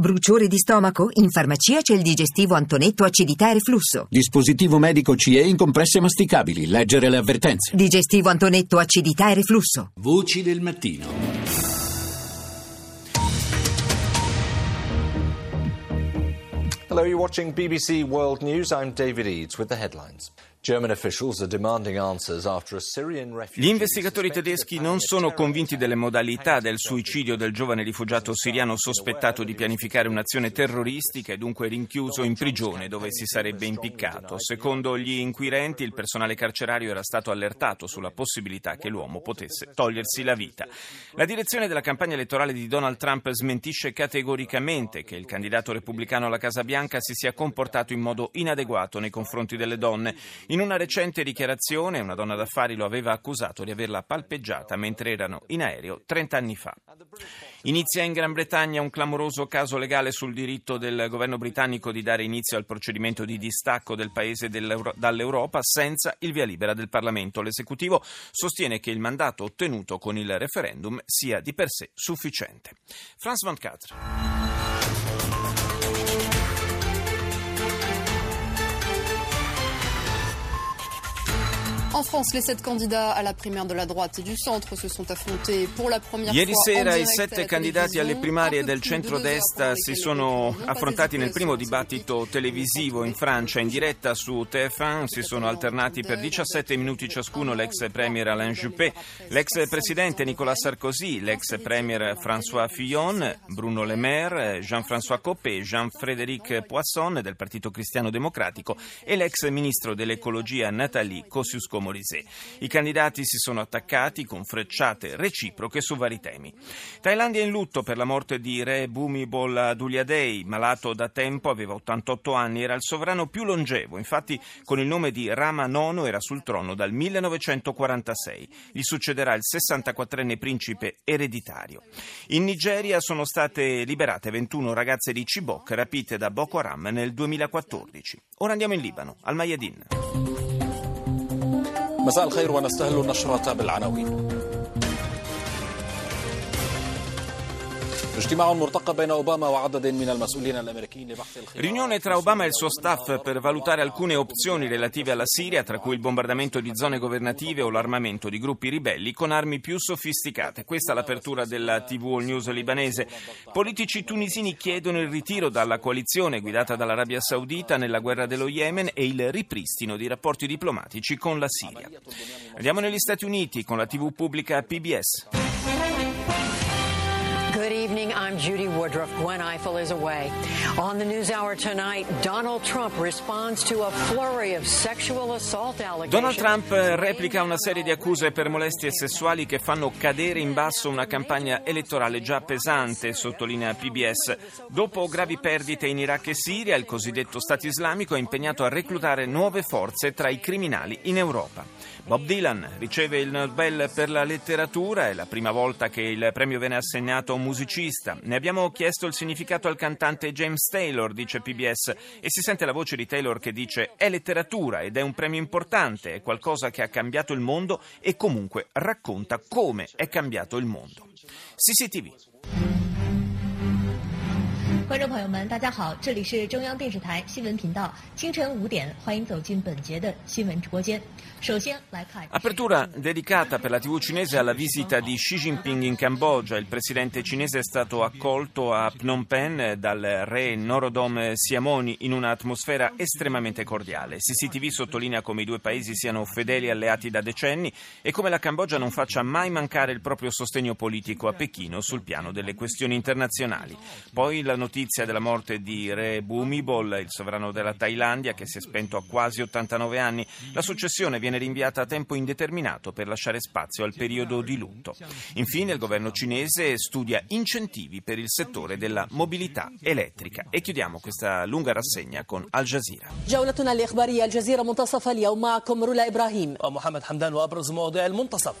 Bruciore di stomaco? In farmacia c'è il digestivo Antonetto acidità e reflusso. Dispositivo medico CE in compresse masticabili. Leggere le avvertenze. Digestivo Antonetto acidità e reflusso. Voci del mattino. Hello, you're watching BBC World News. I'm David Eads with the headlines. Gli investigatori tedeschi non sono convinti delle modalità del suicidio del giovane rifugiato siriano sospettato di pianificare un'azione terroristica e dunque rinchiuso in prigione dove si sarebbe impiccato. Secondo gli inquirenti il personale carcerario era stato allertato sulla possibilità che l'uomo potesse togliersi la vita. La direzione della campagna elettorale di Donald Trump smentisce categoricamente che il candidato repubblicano alla Casa Bianca si sia comportato in modo inadeguato nei confronti delle donne. In una recente dichiarazione una donna d'affari lo aveva accusato di averla palpeggiata mentre erano in aereo 30 anni fa. Inizia in Gran Bretagna un clamoroso caso legale sul diritto del governo britannico di dare inizio al procedimento di distacco del paese dall'Europa senza il via libera del Parlamento. L'esecutivo sostiene che il mandato ottenuto con il referendum sia di per sé sufficiente. Franz van Catre. En France, les sept candidats à la primaire de la droite et du centre se sont affrontés pour la première Ieri fois sera i sette candidati alle primarie del centro-destra si sono affrontati nel primo dibattito televisivo in Francia. In diretta su TF1, si sono alternati per 17 minuti ciascuno l'ex premier Alain Juppé, l'ex presidente Nicolas Sarkozy, l'ex premier François Fillon, Bruno Le Maire, Jean-François Copé, Jean-Frédéric Poisson del Partito Cristiano Democratico e l'ex ministro dell'ecologia Nathalie Kosciusko Morisè. I candidati si sono attaccati con frecciate reciproche su vari temi. Thailandia in lutto per la morte di re Bhumibol Adulyadej, malato da tempo, aveva 88 anni, era il sovrano più longevo, infatti con il nome di Rama IX era sul trono dal 1946. Gli succederà il 64enne principe ereditario. In Nigeria sono state liberate 21 ragazze di Chibok rapite da Boko Haram nel 2014. Ora andiamo in Libano, al Mayadin. مساء الخير ونستهل النشرة بالعناوين. Riunione tra Obama e il suo staff per valutare alcune opzioni relative alla Siria, tra cui il bombardamento di zone governative o l'armamento di gruppi ribelli con armi più sofisticate. Questa è l'apertura della TV All News libanese. Politici tunisini chiedono il ritiro dalla coalizione guidata dall'Arabia Saudita nella guerra dello Yemen e il ripristino di rapporti diplomatici con la Siria. Andiamo negli Stati Uniti con la TV pubblica PBS. Good evening. I'm Judy Woodruff. Gwen Eiffel is away. On the News Hour tonight, Donald Trump responds to a flurry of sexual assault allegations. Donald Trump replica una serie di accuse per molestie sessuali che fanno cadere in basso una campagna elettorale già pesante, sottolinea PBS. Dopo gravi perdite in Iraq e Siria, il cosiddetto Stato islamico è impegnato a reclutare nuove forze tra i criminali in Europa. Bob Dylan riceve il Nobel per la letteratura, è la prima volta che il premio viene assegnato a un musicista. Ne abbiamo chiesto il significato al cantante James Taylor, dice PBS, e si sente la voce di Taylor che dice è letteratura ed è un premio importante, è qualcosa che ha cambiato il mondo e comunque racconta come è cambiato il mondo. CCTV. 观众朋友们，大家好，这里是中央电视台新闻频道，清晨五点，欢迎走进本节的新闻直播间。Apertura dedicata per la TV cinese alla visita di Xi Jinping in Cambogia. Il presidente cinese è stato accolto a Phnom Penh dal re Norodom Siamoni in un'atmosfera estremamente cordiale. CCTV sottolinea come i due paesi siano fedeli alleati da decenni e come la Cambogia non faccia mai mancare il proprio sostegno politico a Pechino sul piano delle questioni internazionali. Poi la notizia della morte di re Bhumibol, il sovrano della Thailandia, che si è spento a quasi 89 anni. La successione viene viene rinviata a tempo indeterminato per lasciare spazio al periodo di lutto. Infine il governo cinese studia incentivi per il settore della mobilità elettrica. E chiudiamo questa lunga rassegna con Al Jazeera. جولتنا الإخبارية الجزيرة منتصف اليوم معكم رولا إبراهيم ومحمد حمدان وأبرز مواضيع المنتصف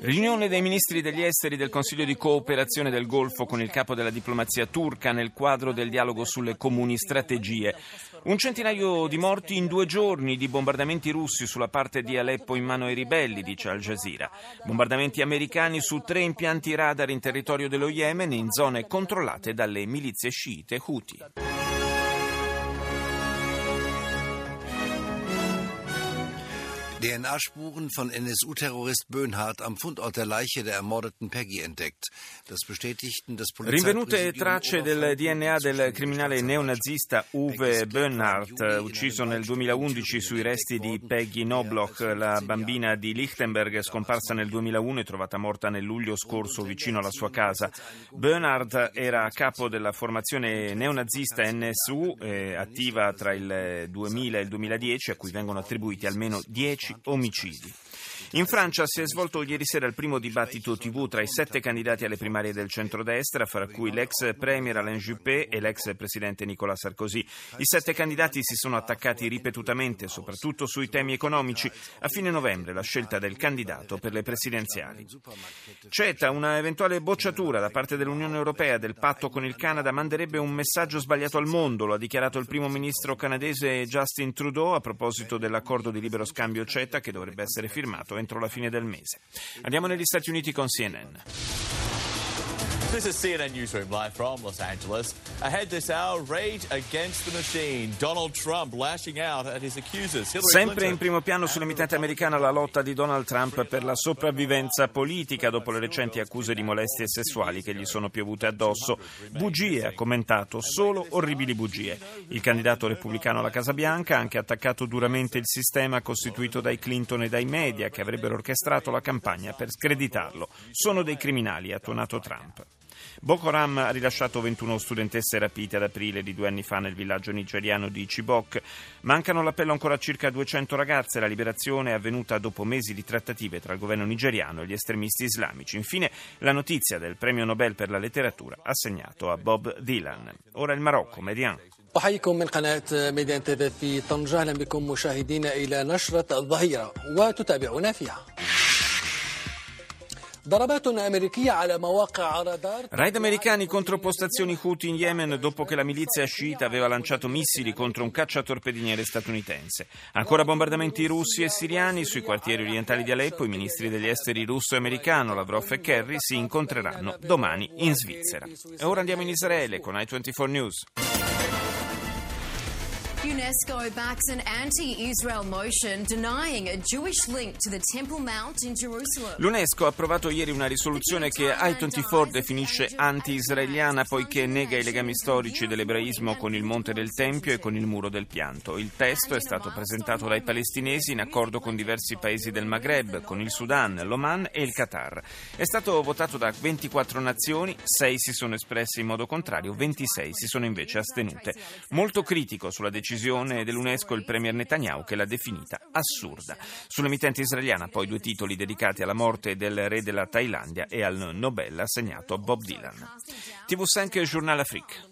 Riunione dei ministri degli esteri del Consiglio di cooperazione del Golfo con il capo della diplomazia turca nel quadro del dialogo sulle comuni strategie. Un centinaio di morti in due giorni di bombardamenti russi sulla parte di Aleppo in mano ai ribelli, dice Al Jazeera. Bombardamenti americani su tre impianti radar in territorio dello Yemen in zone controllate dalle milizie sciite Houthi. DNA-Spuren von NSU-Terrorist Böhnhardt am Fundort der Leiche der ermordeten Peggy entdeckt. Das bestätigten das Rinvenute tracce del DNA del criminale neonazista Uwe Böhnhardt, ucciso nel 2011 sui resti di Peggy Nobloch, la bambina di Lichtenberg scomparsa nel 2001 e trovata morta nel luglio scorso vicino alla sua casa. Böhnhardt era a capo della formazione neonazista NSU, eh, attiva tra il 2000 e il 2010, a cui vengono attribuiti almeno 10 omicidi. In Francia si è svolto ieri sera il primo dibattito TV tra i sette candidati alle primarie del centrodestra, fra cui l'ex premier Alain Juppé e l'ex presidente Nicolas Sarkozy. I sette candidati si sono attaccati ripetutamente, soprattutto sui temi economici. A fine novembre la scelta del candidato per le presidenziali. CETA, una eventuale bocciatura da parte dell'Unione Europea del patto con il Canada manderebbe un messaggio sbagliato al mondo, lo ha dichiarato il primo ministro canadese Justin Trudeau a proposito dell'accordo di libero scambio CETA che dovrebbe essere firmato entro la fine del mese. Andiamo negli Stati Uniti con CNN. This is CNN Newsroom live from Los Angeles. Ahead this hour, rage against the machine. Donald Trump lashing out at his accusers. Hillary Sempre in primo piano sull'emittente americana la lotta di Donald Trump per la sopravvivenza politica dopo le recenti accuse di molestie sessuali che gli sono piovute addosso. Bugie, ha commentato, solo orribili bugie. Il candidato repubblicano alla Casa Bianca ha anche attaccato duramente il sistema costituito dai Clinton e dai media che avrebbero orchestrato la campagna per screditarlo. Sono dei criminali, ha tuonato Trump. Boko Haram ha rilasciato 21 studentesse rapite ad aprile di due anni fa nel villaggio nigeriano di Chibok. Mancano l'appello ancora a circa 200 ragazze. La liberazione è avvenuta dopo mesi di trattative tra il governo nigeriano e gli estremisti islamici. Infine, la notizia del premio Nobel per la letteratura assegnato a Bob Dylan. Ora il Marocco, Median. أحييكم من قناة ميدان تيفي في طنجة أهلا بكم مشاهدينا إلى نشرة الظهيرة وتتابعونا فيها Raid americani contro postazioni Houthi in Yemen dopo che la milizia sciita aveva lanciato missili contro un cacciatorpediniere statunitense. Ancora bombardamenti russi e siriani sui quartieri orientali di Aleppo. I ministri degli esteri russo e americano, Lavrov e Kerry, si incontreranno domani in Svizzera. E ora andiamo in Israele con i24 News. UNESCO backs an anti-Israel motion denying a Jewish link to the Temple Mount in Jerusalem. L'UNESCO ha approvato ieri una risoluzione che I24 definisce anti-israeliana poiché nega i legami storici dell'ebraismo con il Monte del Tempio e con il Muro del Pianto. Il testo è stato presentato dai palestinesi in accordo con diversi paesi del Maghreb, con il Sudan, l'Oman e il Qatar. È stato votato da 24 nazioni, 6 si sono espressi in modo contrario, 26 si sono invece astenute. Molto critico sulla decisione dell'UNESCO il premier Netanyahu che l'ha definita assurda. Sull'emittente israeliana poi due titoli dedicati alla morte del re della Thailandia e al Nobel assegnato a Bob Dylan. TV5 Journal Afrique.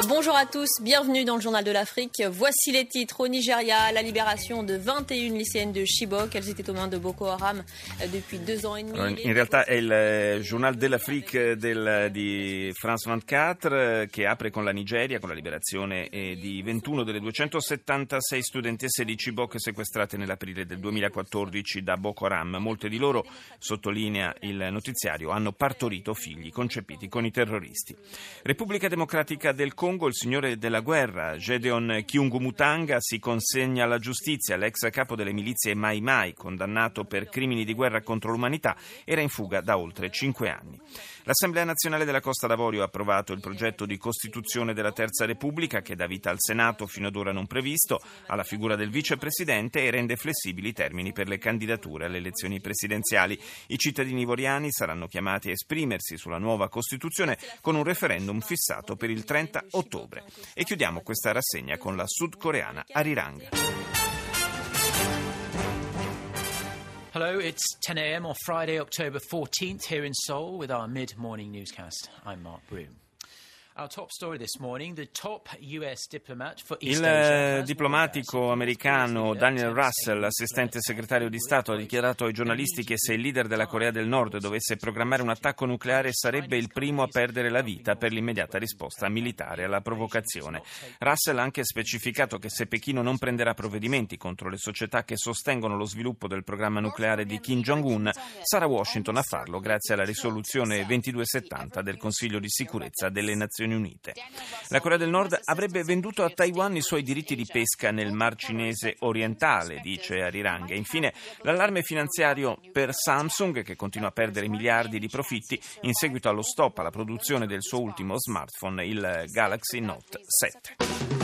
Bonjour à tous, bienvenue dans le Journal de l'Afrique. Voici les titres. Au Nigeria, la libération de 21 lycéennes de Chibok. Elles étaient aux mains de Boko Haram depuis deux ans et demi. In realtà è il Journal de l'Afrique del, di France 24 eh, che apre con la Nigeria, con la liberazione eh, di 21 delle 276 studentesse di Chibok sequestrate nell'aprile del 2014 da Boko Haram. Molte di loro, sottolinea il notiziario, hanno partorito figli concepiti con i terroristi. Repubblica Democratica del Congo, il signore della guerra, Gedeon Kyungumutanga, si consegna alla giustizia. L'ex capo delle milizie Mai Mai, condannato per crimini di guerra contro l'umanità, era in fuga da oltre cinque anni. L'Assemblea nazionale della Costa d'Avorio ha approvato il progetto di Costituzione della Terza Repubblica che dà vita al Senato fino ad ora non previsto, alla figura del vicepresidente e rende flessibili i termini per le candidature alle elezioni presidenziali. I cittadini ivoriani saranno chiamati a esprimersi sulla nuova Costituzione con un referendum fissato per il 30 ottobre. E chiudiamo questa rassegna con la sudcoreana Arirang. Hello, it's 10 a.m. on Friday, October 14th, here in Seoul with our mid morning newscast. I'm Mark Broom. Il eh, diplomatico americano Daniel Russell, assistente segretario di Stato, ha dichiarato ai giornalisti che se il leader della Corea del Nord dovesse programmare un attacco nucleare sarebbe il primo a perdere la vita per l'immediata risposta militare alla provocazione. Russell ha anche specificato che se Pechino non prenderà provvedimenti contro le società che sostengono lo sviluppo del programma nucleare di Kim Jong-un, sarà Washington a farlo grazie alla risoluzione 2270 del Consiglio di sicurezza delle Nazioni Unite. La Corea del Nord avrebbe venduto a Taiwan i suoi diritti di pesca nel Mar Cinese orientale, dice Arirang. E infine l'allarme finanziario per Samsung, che continua a perdere miliardi di profitti in seguito allo stop alla produzione del suo ultimo smartphone, il Galaxy Note 7.